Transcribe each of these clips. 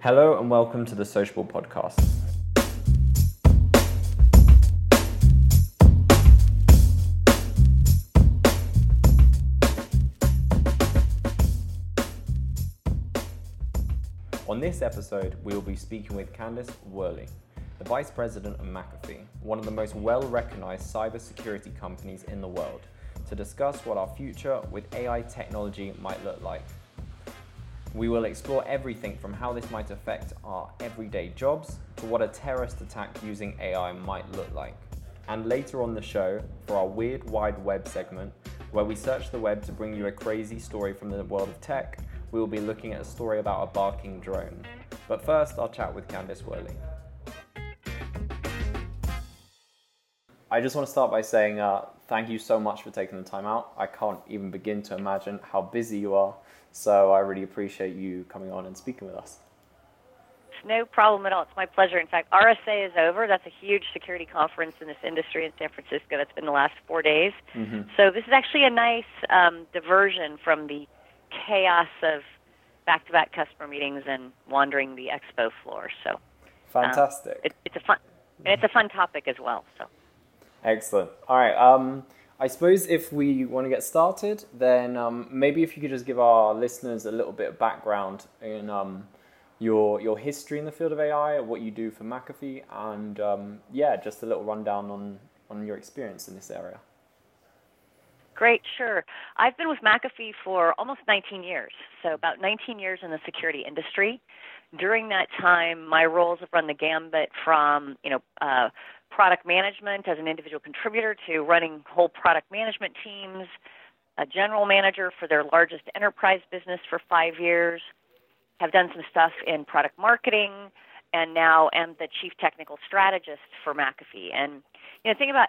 Hello and welcome to the Sociable Podcast. On this episode, we will be speaking with Candace Worley, the Vice President of McAfee, one of the most well recognized cybersecurity companies in the world, to discuss what our future with AI technology might look like. We will explore everything from how this might affect our everyday jobs to what a terrorist attack using AI might look like. And later on the show, for our Weird Wide Web segment, where we search the web to bring you a crazy story from the world of tech, we will be looking at a story about a barking drone. But first, I'll chat with Candace Worley. I just want to start by saying uh, thank you so much for taking the time out. I can't even begin to imagine how busy you are, so I really appreciate you coming on and speaking with us. No problem at all. It's my pleasure. In fact, RSA is over. That's a huge security conference in this industry in San Francisco. That's been the last four days. Mm-hmm. So this is actually a nice um, diversion from the chaos of back-to-back customer meetings and wandering the expo floor. So fantastic. Um, it, it's a fun. It's a fun topic as well. So. Excellent. All right. Um, I suppose if we want to get started, then um, maybe if you could just give our listeners a little bit of background in um, your your history in the field of AI, what you do for McAfee, and um, yeah, just a little rundown on on your experience in this area. Great, sure. I've been with McAfee for almost 19 years, so about 19 years in the security industry. During that time, my roles have run the gambit from you know. Uh, product management as an individual contributor to running whole product management teams, a general manager for their largest enterprise business for five years, have done some stuff in product marketing, and now am the chief technical strategist for McAfee. And you know, the thing about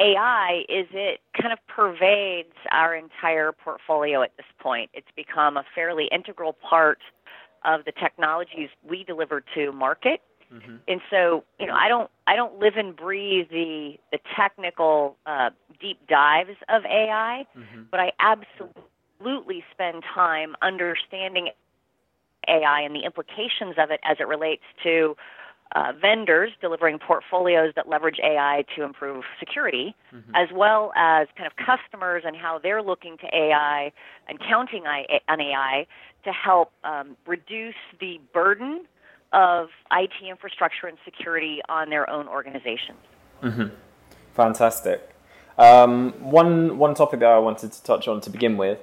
AI is it kind of pervades our entire portfolio at this point. It's become a fairly integral part of the technologies we deliver to market Mm-hmm. And so, you know, I don't I don't live and breathe the the technical uh, deep dives of AI, mm-hmm. but I absolutely spend time understanding AI and the implications of it as it relates to uh, vendors delivering portfolios that leverage AI to improve security, mm-hmm. as well as kind of customers and how they're looking to AI and counting on AI to help um, reduce the burden of IT infrastructure and security on their own organizations. Mm-hmm. Fantastic. Um, one one topic that I wanted to touch on to begin with,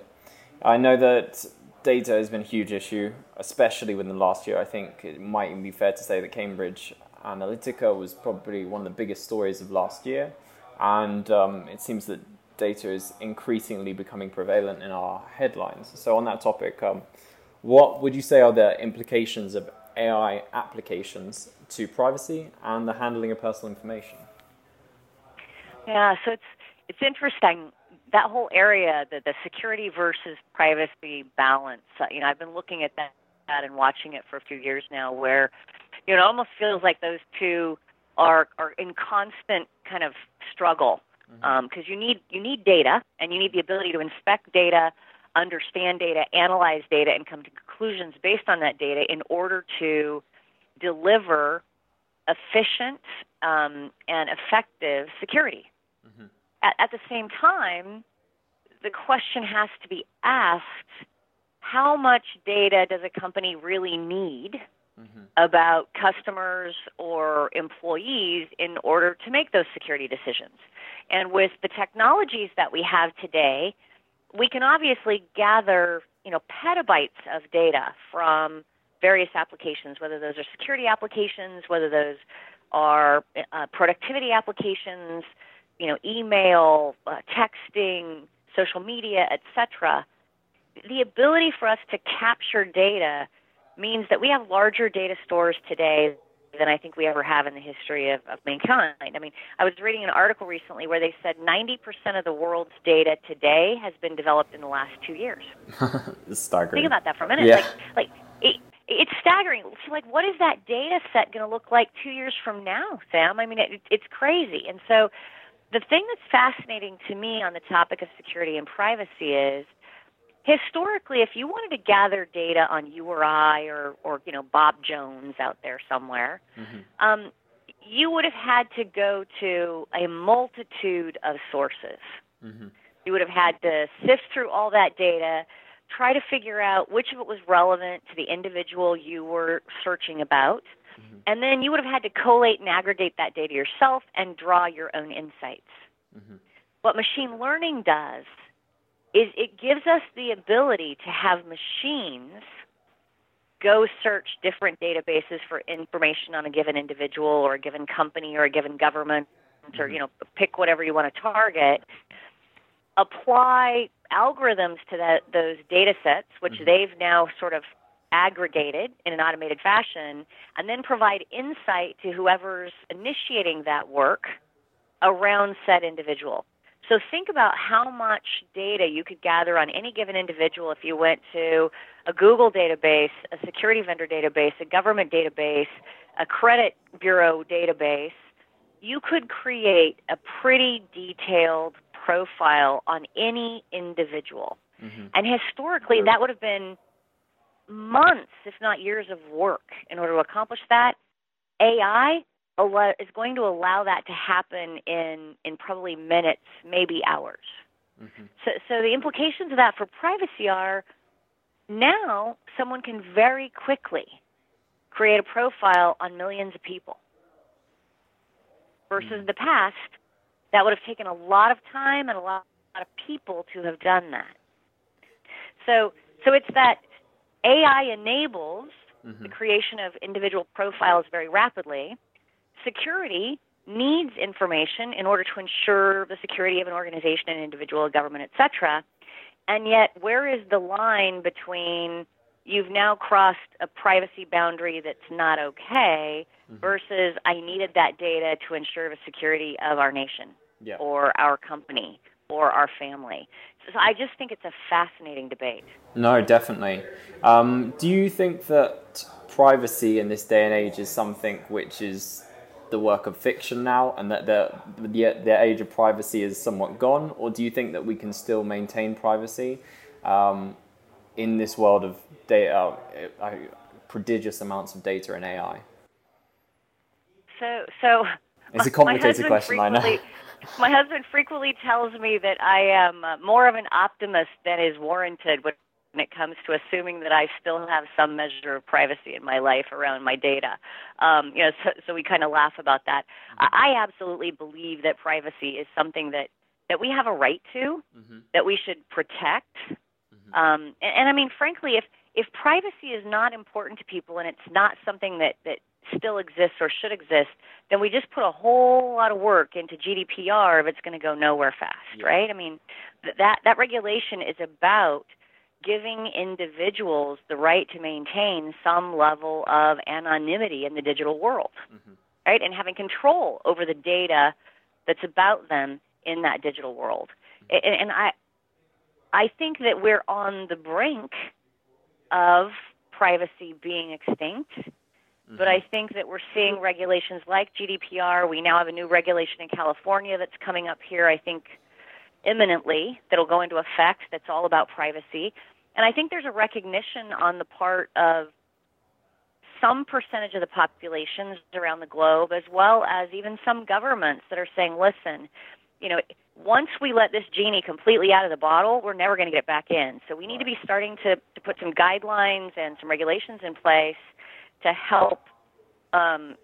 I know that data has been a huge issue, especially within the last year. I think it might even be fair to say that Cambridge Analytica was probably one of the biggest stories of last year, and um, it seems that data is increasingly becoming prevalent in our headlines. So on that topic, um, what would you say are the implications of AI applications to privacy and the handling of personal information? Yeah, so it's it's interesting that whole area, the the security versus privacy balance. Uh, you know, I've been looking at that, that and watching it for a few years now, where you know it almost feels like those two are are in constant kind of struggle because mm-hmm. um, you need you need data and you need the ability to inspect data understand data, analyze data, and come to conclusions based on that data in order to deliver efficient um, and effective security. Mm-hmm. At, at the same time, the question has to be asked how much data does a company really need mm-hmm. about customers or employees in order to make those security decisions? And with the technologies that we have today, we can obviously gather, you know, petabytes of data from various applications, whether those are security applications, whether those are uh, productivity applications, you know, email, uh, texting, social media, etc. The ability for us to capture data means that we have larger data stores today than I think we ever have in the history of, of mankind. I mean, I was reading an article recently where they said 90% of the world's data today has been developed in the last two years. it's staggering. Think about that for a minute. Yeah. Like, like it, it's staggering. So, like, what is that data set going to look like two years from now, Sam? I mean, it, it's crazy. And so, the thing that's fascinating to me on the topic of security and privacy is historically, if you wanted to gather data on you or I or, or you know Bob Jones out there somewhere, mm-hmm. um, you would have had to go to a multitude of sources. Mm-hmm. You would have had to sift through all that data, try to figure out which of it was relevant to the individual you were searching about, mm-hmm. and then you would have had to collate and aggregate that data yourself and draw your own insights. Mm-hmm. What machine learning does is it gives us the ability to have machines go search different databases for information on a given individual or a given company or a given government or mm-hmm. you know pick whatever you want to target apply algorithms to that, those data sets which mm-hmm. they've now sort of aggregated in an automated fashion and then provide insight to whoever's initiating that work around said individual so think about how much data you could gather on any given individual if you went to a Google database, a security vendor database, a government database, a credit bureau database. You could create a pretty detailed profile on any individual. Mm-hmm. And historically, that would have been months, if not years, of work in order to accomplish that. AI is going to allow that to happen in in probably minutes, maybe hours. Mm-hmm. So, so the implications of that for privacy are now someone can very quickly create a profile on millions of people. Versus mm-hmm. the past, that would have taken a lot of time and a lot, a lot of people to have done that. So, so it's that AI enables mm-hmm. the creation of individual profiles very rapidly security needs information in order to ensure the security of an organization, an individual, a government, etc. And yet, where is the line between you've now crossed a privacy boundary that's not okay mm-hmm. versus I needed that data to ensure the security of our nation yeah. or our company or our family. So I just think it's a fascinating debate. No, definitely. Um, do you think that privacy in this day and age is something which is the work of fiction now, and that the, the the age of privacy is somewhat gone, or do you think that we can still maintain privacy um, in this world of data, uh, uh prodigious amounts of data and AI? So, so it's a complicated question, I know. My husband frequently tells me that I am more of an optimist than is warranted when when it comes to assuming that I still have some measure of privacy in my life around my data. Um, you know, so, so we kind of laugh about that. I absolutely believe that privacy is something that that we have a right to, mm-hmm. that we should protect. Mm-hmm. Um, and, and I mean, frankly, if if privacy is not important to people and it's not something that that still exists or should exist, then we just put a whole lot of work into GDPR if it's going to go nowhere fast, yeah. right? I mean, that that regulation is about giving individuals the right to maintain some level of anonymity in the digital world, mm-hmm. right? And having control over the data that's about them in that digital world. Mm-hmm. And, and I, I think that we're on the brink of privacy being extinct. Mm-hmm. But I think that we're seeing regulations like GDPR. We now have a new regulation in California that's coming up here, I think, imminently, that'll go into effect that's all about privacy. And I think there's a recognition on the part of some percentage of the populations around the globe, as well as even some governments that are saying, listen, you know, once we let this genie completely out of the bottle, we're never going to get it back in. So we need to be starting to, to put some guidelines and some regulations in place to help um,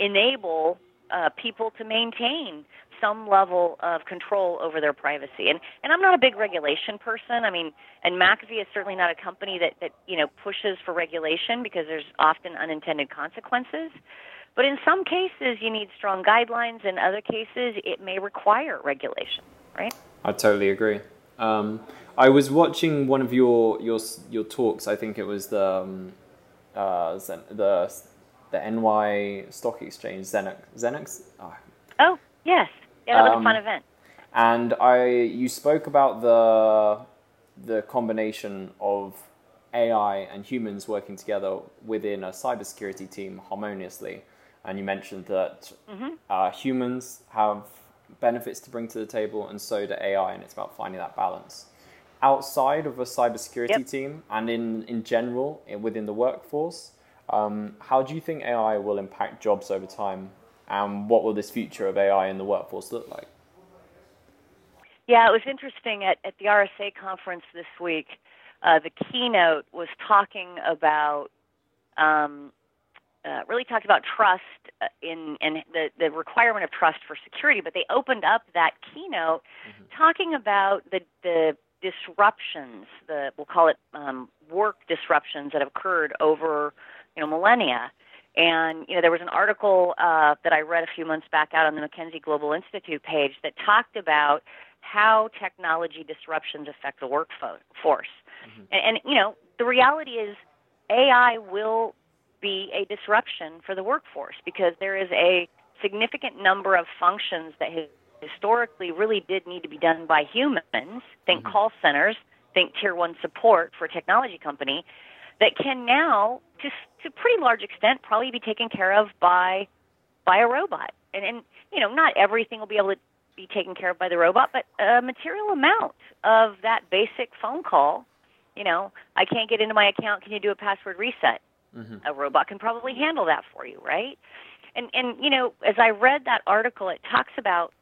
enable uh, people to maintain some level of control over their privacy. And and I'm not a big regulation person. I mean, and McAfee is certainly not a company that that you know pushes for regulation because there's often unintended consequences. But in some cases, you need strong guidelines. In other cases, it may require regulation. Right? I totally agree. Um, I was watching one of your your your talks. I think it was the um, uh, the the NY Stock Exchange Zenix. Zenix. Oh. oh yes. Yeah, that was um, a fun um, event. And I, you spoke about the the combination of AI and humans working together within a cybersecurity team harmoniously. And you mentioned that mm-hmm. uh, humans have benefits to bring to the table, and so do AI, and it's about finding that balance. outside of a cybersecurity Yep. team and in, in general i- within the workforce, um, how do you think AI will impact jobs over time? And what will this future of AI in the workforce look like? Yeah, it was interesting at, at the RSA conference this week. Uh, the keynote was talking about, um, uh, really talked about trust uh, in and the, the requirement of trust for security. But they opened up that keynote talking about the the disruptions, the we'll call it um, work disruptions that have occurred over you know millennia. And you know there was an article uh, that I read a few months back out on the McKinsey Global Institute page that talked about how technology disruptions affect the workforce. And, and you know the reality is AI will be a disruption for the workforce because there is a significant number of functions that historically really did need to be done by humans. Think call centers, think tier one support for a technology company that can now, to to pretty large extent, probably be taken care of by by a robot. And and you know, not everything will be able to be taken care of by the robot, but a material amount of that basic phone call. You know, I can't get into my account. Can you do a password reset? Mm-hmm. A robot can probably handle that for you, right? And and you know, as I read that article, it talks about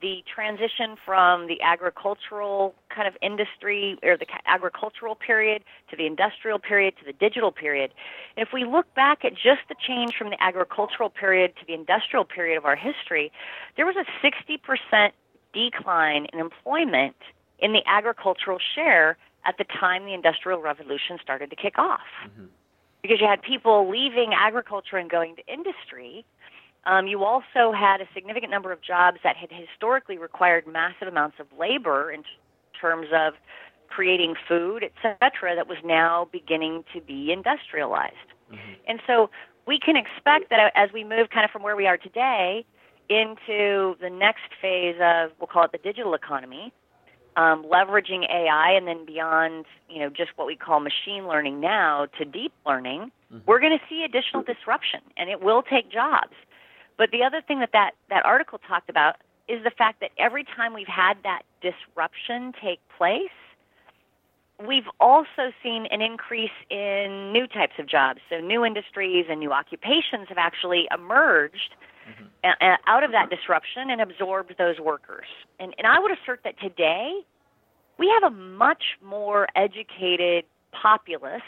the transition from the agricultural kind of industry or the agricultural period to the industrial period to the digital period. And if we look back at just the change from the agricultural period to the industrial period of our history, there was a 60% decline in employment in the agricultural share at the time the industrial revolution started to kick off. Mm-hmm. Because you had people leaving agriculture and going to industry, um, you also had a significant number of jobs that had historically required massive amounts of labor in t- terms of creating food, et cetera, that was now beginning to be industrialized. And so we can expect that as we move kind of from where we are today into the next phase of, we'll call it the digital economy, um, leveraging AI and then beyond, you know, just what we call machine learning now to deep learning, we're going to see additional disruption, and it will take jobs. But the other thing that, that that article talked about is the fact that every time we've had that disruption take place, we've also seen an increase in new types of jobs. So new industries and new occupations have actually emerged uh, uh, out of that disruption and absorbed those workers. And, and I would assert that today we have a much more educated populace,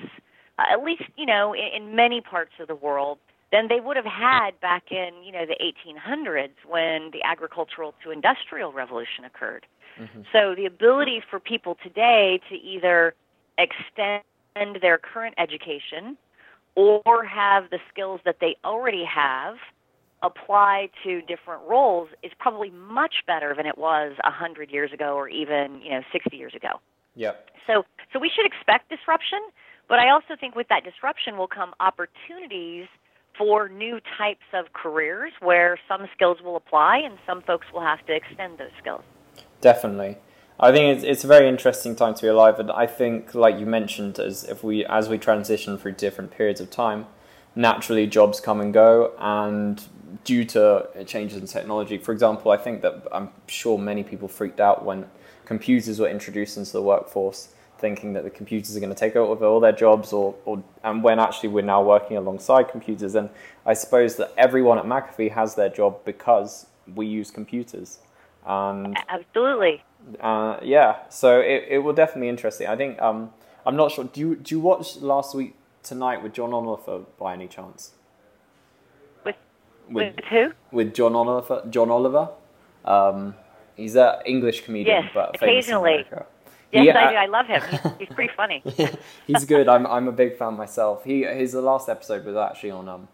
uh, at least you know in, in many parts of the world, than they would have had back in you know the 1800s when the agricultural to industrial revolution occurred. Mm-hmm. So the ability for people today to either extend their current education or have the skills that they already have apply to different roles is probably much better than it was a hundred years ago or even you know 60 years ago. Yep. So so we should expect disruption, but I also think with that disruption will come opportunities for new types of careers where some skills will apply and some folks will have to extend those skills. Definitely. I think it's, it's a very interesting time to be alive, and I think, like you mentioned, as if we as we transition through different periods of time, naturally jobs come and go, and due to changes in technology, for example, I think that I'm sure many people freaked out when computers were introduced into the workforce, thinking that the computers are going to take over all their jobs, or, or and when actually we're now working alongside computers, and I suppose that everyone at McAfee has their job because we use computers, and Absolutely. uh, yeah, so it, it will definitely be interesting. I think um, I'm not sure. Do you do you watch last week tonight with John Oliver by any chance? With With with who? with John Oliver. John Oliver. Um, he's an English comedian, Yes, but occasionally. Yes, I do. I love him. He's, he's pretty funny. he's good. I'm I'm a big fan myself. He his the last episode was actually on um,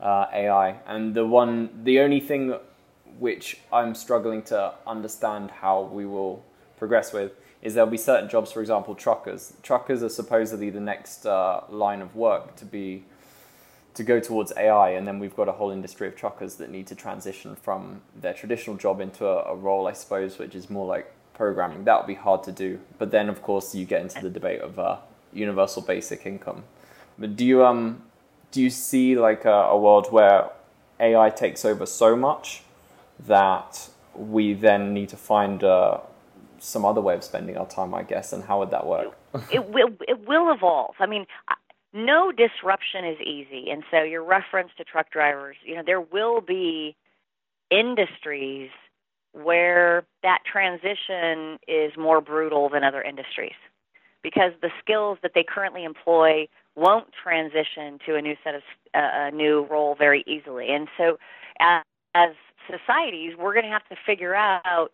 uh, AI, and the one the only thing which I'm struggling to understand how we will progress with is there'll be certain jobs, for example, truckers. Truckers are supposedly the next uh, line of work to be to go towards AI, and then we've got a whole industry of truckers that need to transition from their traditional job into a, a role, I suppose, which is more like programming. That would be hard to do. But then, of course, you get into the debate of uh, universal basic income. But do you um do you see like a, a world where AI takes over so much that we then need to find uh, some other way of spending our time, I guess. And how would that work? it will it will evolve. I mean, no disruption is easy, and so your reference to truck drivers, you know, there will be industries where that transition is more brutal than other industries because the skills that they currently employ won't transition to a new set of uh, a new role very easily. And so, as, as societies, we're going to have to figure out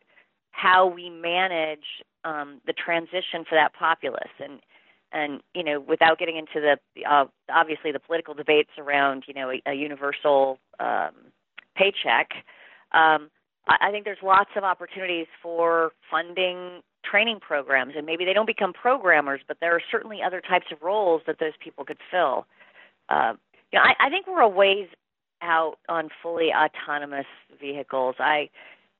how we manage um, the transition for that populace. And and you know, without getting into the uh, obviously the political debates around you know a, a universal um, paycheck. Um, I think there's lots of opportunities for funding training programs, and maybe they don't become programmers, but there are certainly other types of roles that those people could fill. Uh, you know, I, I think we're a ways out on fully autonomous vehicles. I,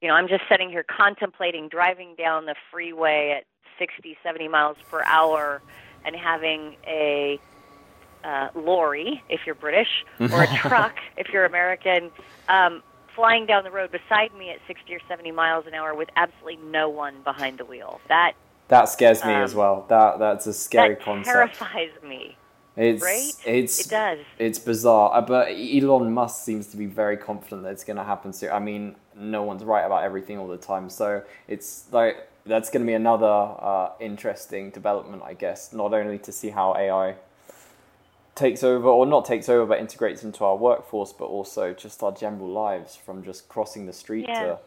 you know, I'm just sitting here contemplating driving down the freeway at 60, 70 miles per hour and having a uh, lorry, if you're British, or a truck, if you're American, um, flying down the road beside me at 60 or 70 miles an hour with absolutely no one behind the wheel. That that scares me um, as well. That that's a scary that concept. Terrifies me. It's right? it's it does. It's bizarre, uh, but Elon Musk seems to be very confident that it's going to happen soon. I mean, no one's right about everything all the time, so it's like that's going to be another uh, interesting development, I guess. Not only to see how AI takes over, or not takes over, but integrates into our workforce, but also just our general lives from just crossing the street yeah. to,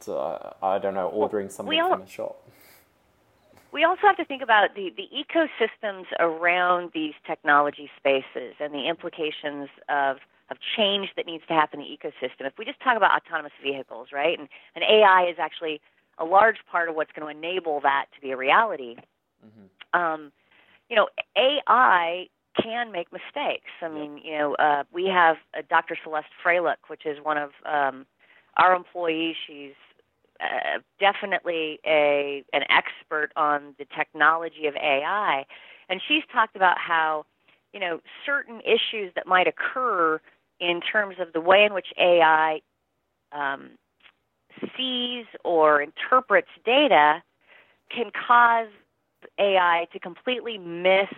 to uh, I don't know, ordering something all, from a shop. We also have to think about the, the ecosystems around these technology spaces and the implications of, of change that needs to happen in the ecosystem. If we just talk about autonomous vehicles, right, and, and AI is actually a large part of what's going to enable that to be a reality. Mm-hmm. Um, you know, AI can make mistakes. I mean, you know, uh, we have uh, Dr. Celeste Fralick, which is one of um, our employees. She's uh, definitely a an expert on the technology of AI, and she's talked about how, you know, certain issues that might occur in terms of the way in which AI um, sees or interprets data can cause AI to completely miss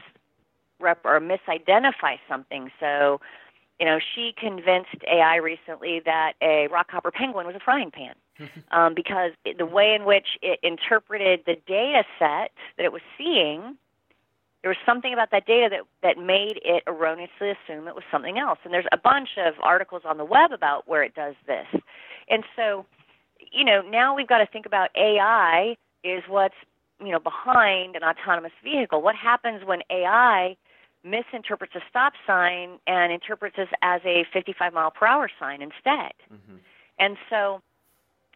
rep or misidentify something. So, you know, she convinced AI recently that a rockhopper penguin was a frying pan um, because it, the way in which it interpreted the data set that it was seeing, there was something about that data that, that made it erroneously assume it was something else. And there's a bunch of articles on the web about where it does this. And so, you know, now we've got to think about AI is what's you know behind an autonomous vehicle. What happens when AI misinterprets a stop sign and interprets this as a 55 mile per hour sign instead. Mm-hmm. And so,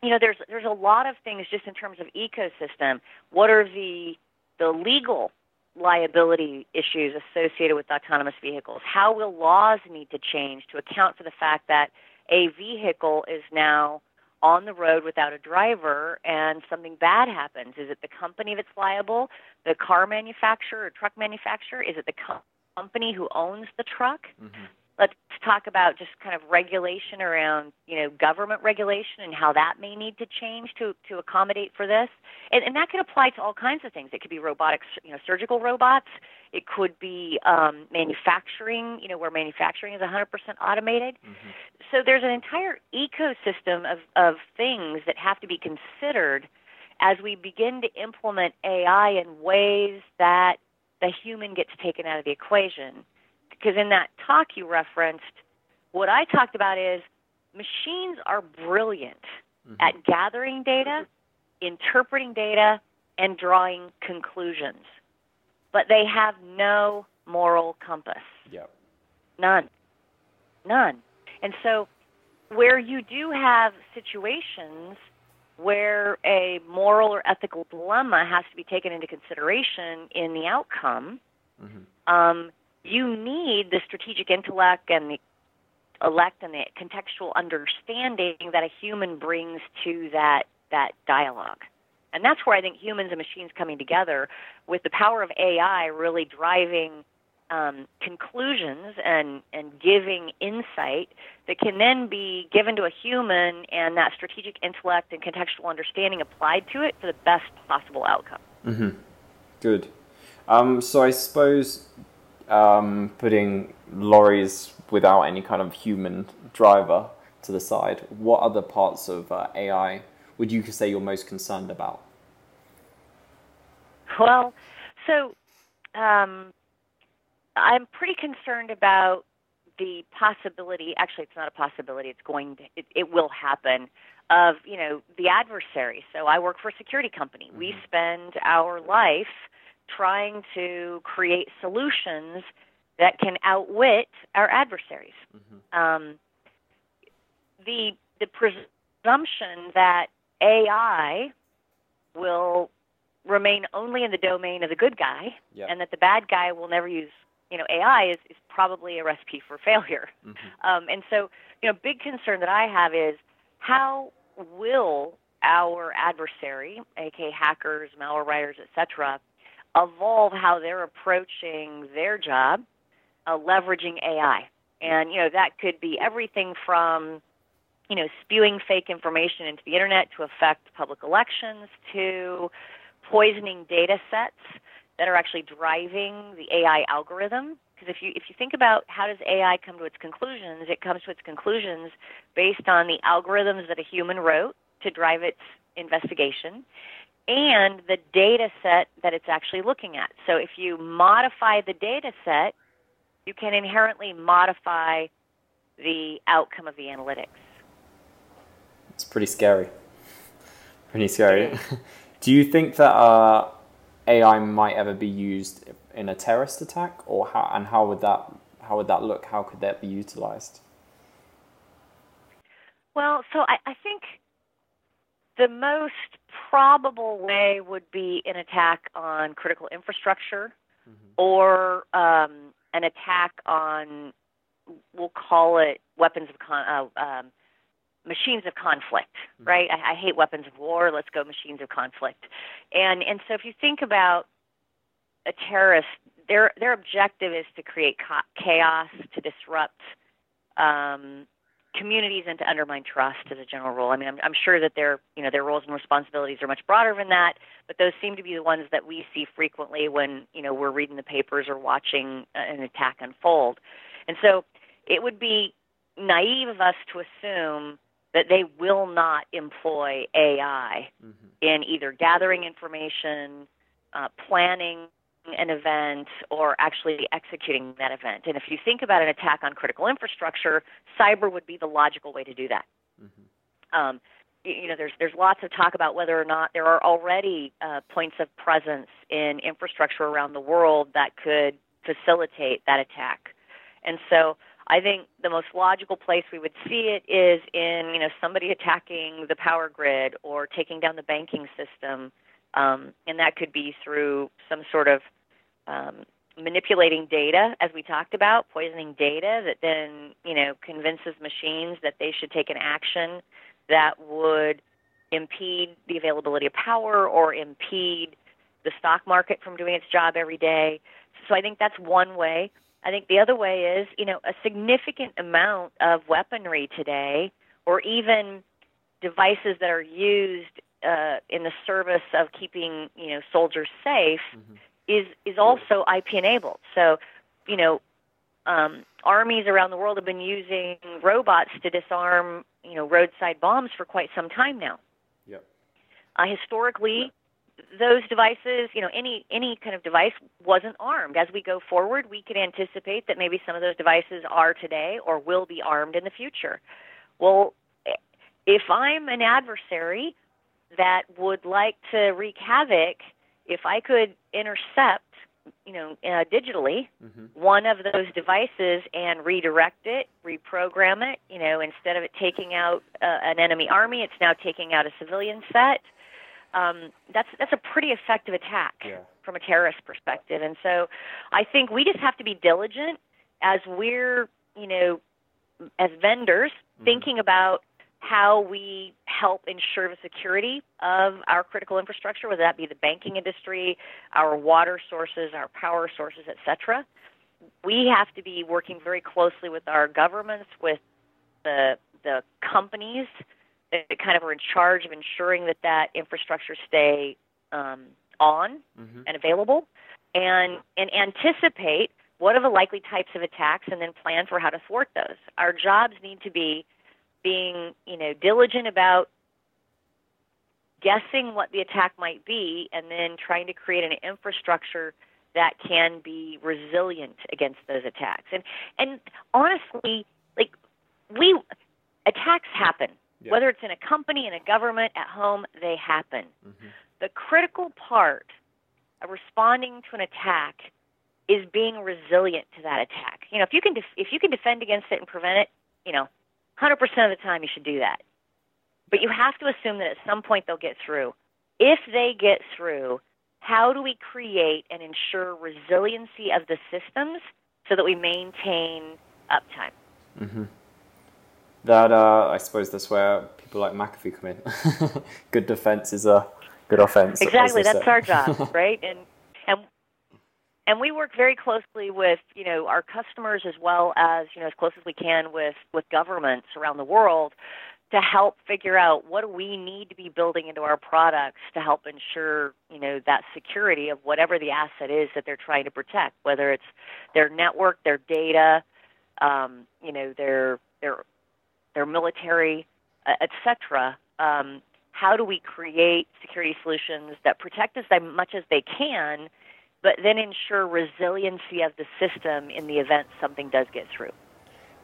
you know, there's there's a lot of things just in terms of ecosystem. What are the the legal liability issues associated with autonomous vehicles? How will laws need to change to account for the fact that a vehicle is now on the road without a driver and something bad happens? Is it the company that's liable, the car manufacturer or truck manufacturer? Is it the co- company who owns the truck. Mm-hmm. Let's talk about just kind of regulation around, you know, government regulation and how that may need to change to to accommodate for this. And, and that could apply to all kinds of things. It could be robotics, you know, surgical robots. It could be um, manufacturing, you know, where manufacturing is 100% automated. Mm-hmm. So there's an entire ecosystem of, of things that have to be considered as we begin to implement AI in ways that the human gets taken out of the equation. Because in that talk you referenced, what I talked about is machines are brilliant mm-hmm. at gathering data, interpreting data, and drawing conclusions. But they have no moral compass. Yep. None. None. And so where you do have situations where a moral or ethical dilemma has to be taken into consideration in the outcome, mm-hmm. um, you need the strategic intellect and the elect and the contextual understanding that a human brings to that that dialogue. And that's where I think humans and machines coming together with the power of AI really driving um, conclusions and, and giving insight that can then be given to a human and that strategic intellect and contextual understanding applied to it for the best possible outcome. Mm-hmm. Good. Um, so I suppose um, putting lorries without any kind of human driver to the side, what other parts of uh, AI would you say you're most concerned about? Well, so um, I'm pretty concerned about the possibility. Actually, it's not a possibility. It's going to. It, it will happen. Of you know the adversary. So I work for a security company. Mm-hmm. We spend our life trying to create solutions that can outwit our adversaries. Mm-hmm. Um, the the presumption that AI will remain only in the domain of the good guy, yep. and that the bad guy will never use you know AI is, is probably a recipe for failure. Mm-hmm. Um, and so you know, big concern that I have is how will our adversary, aka hackers, malware writers, etc., evolve how they're approaching their job, uh, leveraging AI. And you know that could be everything from you know spewing fake information into the internet to affect public elections to poisoning data sets that are actually driving the AI algorithm. Because if you if you think about how does AI come to its conclusions, it comes to its conclusions based on the algorithms that a human wrote to drive its investigation and the data set that it's actually looking at. So if you modify the data set, you can inherently modify the outcome of the analytics. It's pretty scary. Pretty scary. Do you think that uh, AI might ever be used in a terrorist attack, or how and how would that how would that look? How could that be utilized? Well, so I, I think the most probable way would be an attack on critical infrastructure, mm-hmm. or um, an attack on we'll call it weapons of con- uh, um, machines of conflict, mm-hmm. right? I, I hate weapons of war. Let's go machines of conflict. And and so if you think about a terrorist, their their objective is to create chaos, to disrupt um, communities, and to undermine trust as a general rule. I mean, I'm, I'm sure that their you know their roles and responsibilities are much broader than that, but those seem to be the ones that we see frequently when you know we're reading the papers or watching an attack unfold. And so it would be naive of us to assume that they will not employ AI mm-hmm. in either gathering information, uh, planning an event, or actually executing that event. And if you think about an attack on critical infrastructure, cyber would be the logical way to do that. Mm-hmm. Um, you know, there's there's lots of talk about whether or not there are already uh, points of presence in infrastructure around the world that could facilitate that attack. And so I think the most logical place we would see it is in you know somebody attacking the power grid or taking down the banking system, um, and that could be through some sort of um, manipulating data, as we talked about, poisoning data that then you know convinces machines that they should take an action that would impede the availability of power or impede the stock market from doing its job every day. So I think that's one way. I think the other way is, you know, a significant amount of weaponry today, or even devices that are used uh, in the service of keeping, you know, soldiers safe, mm-hmm. is is also IP enabled. So, you know, um, armies around the world have been using robots to disarm, you know, roadside bombs for quite some time now. Yep. Uh, historically, those devices, you know, any any kind of device wasn't armed. As we go forward, we could anticipate that maybe some of those devices are today or will be armed in the future. Well, if I'm an adversary that would like to wreak havoc, if I could intercept, you know, uh, digitally mm-hmm. one of those devices and redirect it, reprogram it, you know, instead of it taking out uh, an enemy army, it's now taking out a civilian set um, that's that's a pretty effective attack yeah. from a terrorist perspective. And so, I think we just have to be diligent as we're you know as vendors mm-hmm. thinking about how we help ensure the security of our critical infrastructure, whether that be the banking industry, our water sources, our power sources, etc. we have to be working very closely with our governments, with the the companies kind of are in charge of ensuring that that infrastructure stay um, on mm-hmm. and available, and and anticipate what are the likely types of attacks, and then plan for how to thwart those. Our jobs need to be being you know diligent about guessing what the attack might be, and then trying to create an infrastructure that can be resilient against those attacks. And and honestly, like we attacks happen. Yeah. Whether it's in a company, in a government, at home, they happen. Mm-hmm. The critical part of responding to an attack is being resilient to that attack. You know, if you can def- if you can defend against it and prevent it, you know, 100% of the time you should do that. But you have to assume that at some point they'll get through. If they get through, how do we create and ensure resiliency of the systems so that we maintain uptime? Mm-hmm. That uh, I suppose that's where people like McAfee come in. good defense is a good offense. Exactly, that's say. our job, right? And and and we work very closely with you know our customers as well as you know as close as we can with with governments around the world to help figure out what do we need to be building into our products to help ensure you know that security of whatever the asset is that they're trying to protect whether it's their network their data um, you know their their their military uh, etc um, how do we create security solutions that protect as much as they can but then ensure resiliency of the system in the event something does get through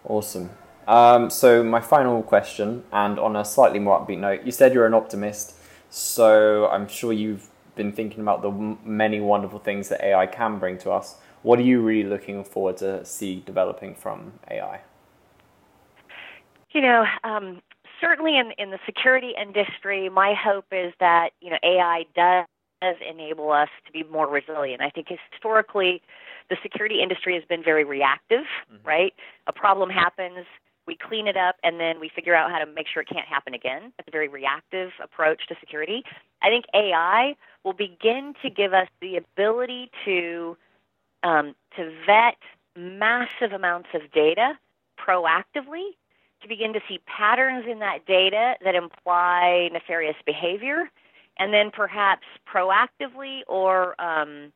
awesome um, so my final question, and on a slightly more upbeat note, you said you're an optimist, so I'm sure you've been thinking about the many wonderful things that AI can bring to us. What are you really looking forward to see developing from AI? You know, um, certainly in in the security industry, my hope is that you know AI does enable us to be more resilient. I think historically, the security industry has been very reactive. Mm-hmm. Right, a problem happens we clean it up, and then we figure out how to make sure it can't happen again. That's a very reactive approach to security. I think AI will begin to give us the ability to um, to vet massive amounts of data proactively, to begin to see patterns in that data that imply nefarious behavior, and then perhaps proactively or um,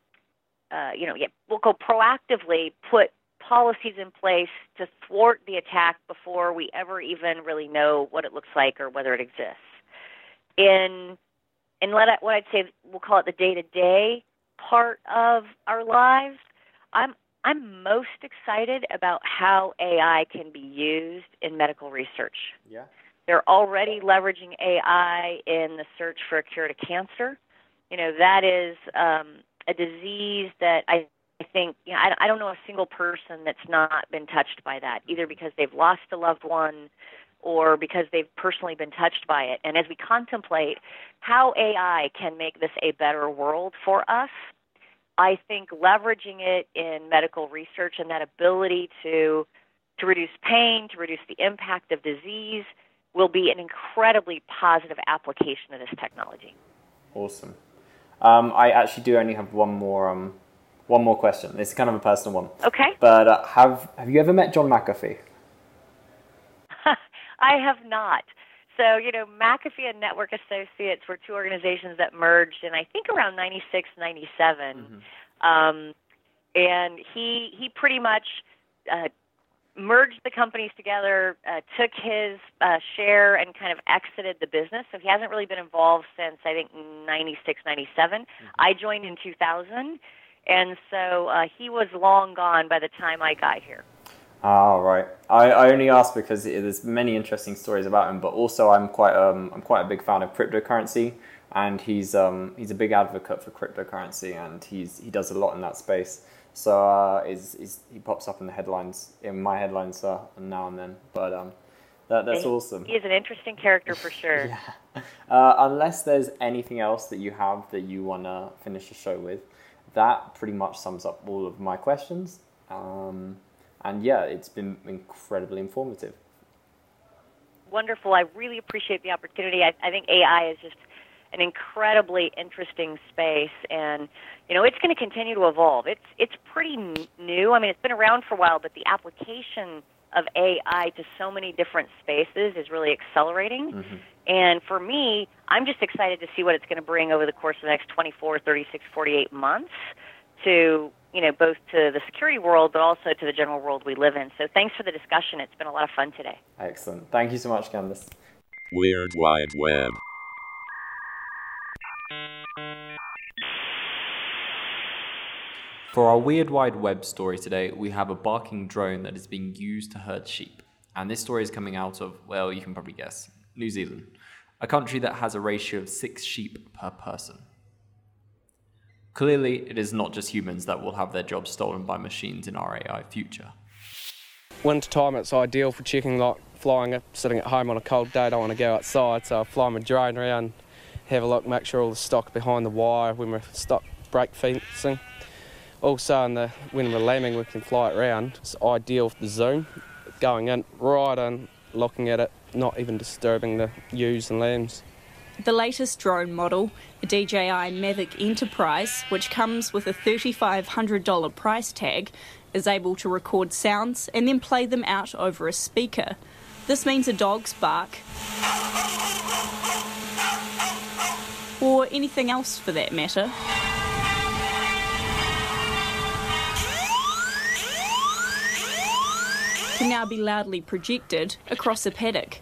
uh, you know, yeah, we'll go proactively put policies in place to thwart the attack before we ever even really know what it looks like or whether it exists. In in what I'd say we'll call it the day to day part of our lives, I'm I'm most excited about how AI can be used in medical research. Yeah. They're already leveraging AI in the search for a cure to cancer. You know, that is um, a disease that I I think you know, I, I don't know a single person that's not been touched by that, either because they've lost a loved one or because they've personally been touched by it. And as we contemplate how AI can make this a better world for us, I think leveraging it in medical research and that ability to to reduce pain, to reduce the impact of disease, will be an incredibly positive application of this technology. Awesome. Um, I actually do only have one more um, one more question. It's kind of a personal one. Okay. But uh, have have you ever met John McAfee? I have not. So, you know, McAfee and Network Associates were two organizations that merged in I think around 96, 97. Mm-hmm. Um, and he he pretty much uh, merged the companies together, uh, took his uh, share, and kind of exited the business. So he hasn't really been involved since I think 96, 97. Mm-hmm. I joined in 2000, and so uh, he was long gone by the time I got here. Oh, right. I, I only asked because there's many interesting stories about him, but also I'm quite um, I'm quite a big fan of cryptocurrency, and he's um, he's a big advocate for cryptocurrency, and he's he does a lot in that space. So uh, is is he pops up in the headlines in my headlines uh, now and then, but um, that, that's he, awesome. He is an interesting character for sure. yeah. Uh, unless there's anything else that you have that you want to finish the show with, that pretty much sums up all of my questions. Um, and yeah, it's been incredibly informative. Wonderful. I really appreciate the opportunity. I, I think AI is just an incredibly interesting space, and you know, it's going to continue to evolve. It's it's pretty new. I mean, it's been around for a while, but the application of AI to so many different spaces is really accelerating. Mm-hmm. And for me, I'm just excited to see what it's going to bring over the course of the next 24, 36, 48 months to, you know, both to the security world but also to the general world we live in. So thanks for the discussion. It's been a lot of fun today. Excellent. Thank you so much, Candace. Weird Wide Web. For our Weird Wide Web story today, we have a barking drone that is being used to herd sheep. And this story is coming out of, well, you can probably guess, New Zealand, a country that has a ratio of six sheep per person. Clearly, it is not just humans that will have their jobs stolen by machines in our AI future. Winter time, it's ideal for checking like flying, it, sitting at home on a cold day, don't want to go outside, so I fly my drone around, have a look, make sure all the stock behind the wire when we're stock break fencing also, in the, when we're lambing, we can fly it around. It's ideal for the zoom, going in right in, looking at it, not even disturbing the ewes and lambs. The latest drone model, the DJI Mavic Enterprise, which comes with a $3,500 price tag, is able to record sounds and then play them out over a speaker. This means a dog's bark, or anything else for that matter, can now be loudly projected across a paddock.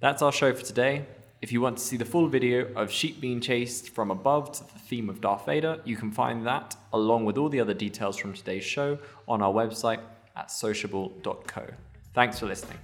That's our show for today. If you want to see the full video of sheep being chased from above to the theme of Darth Vader, you can find that along with all the other details from today's show on our website at sociable.co. Thanks for listening.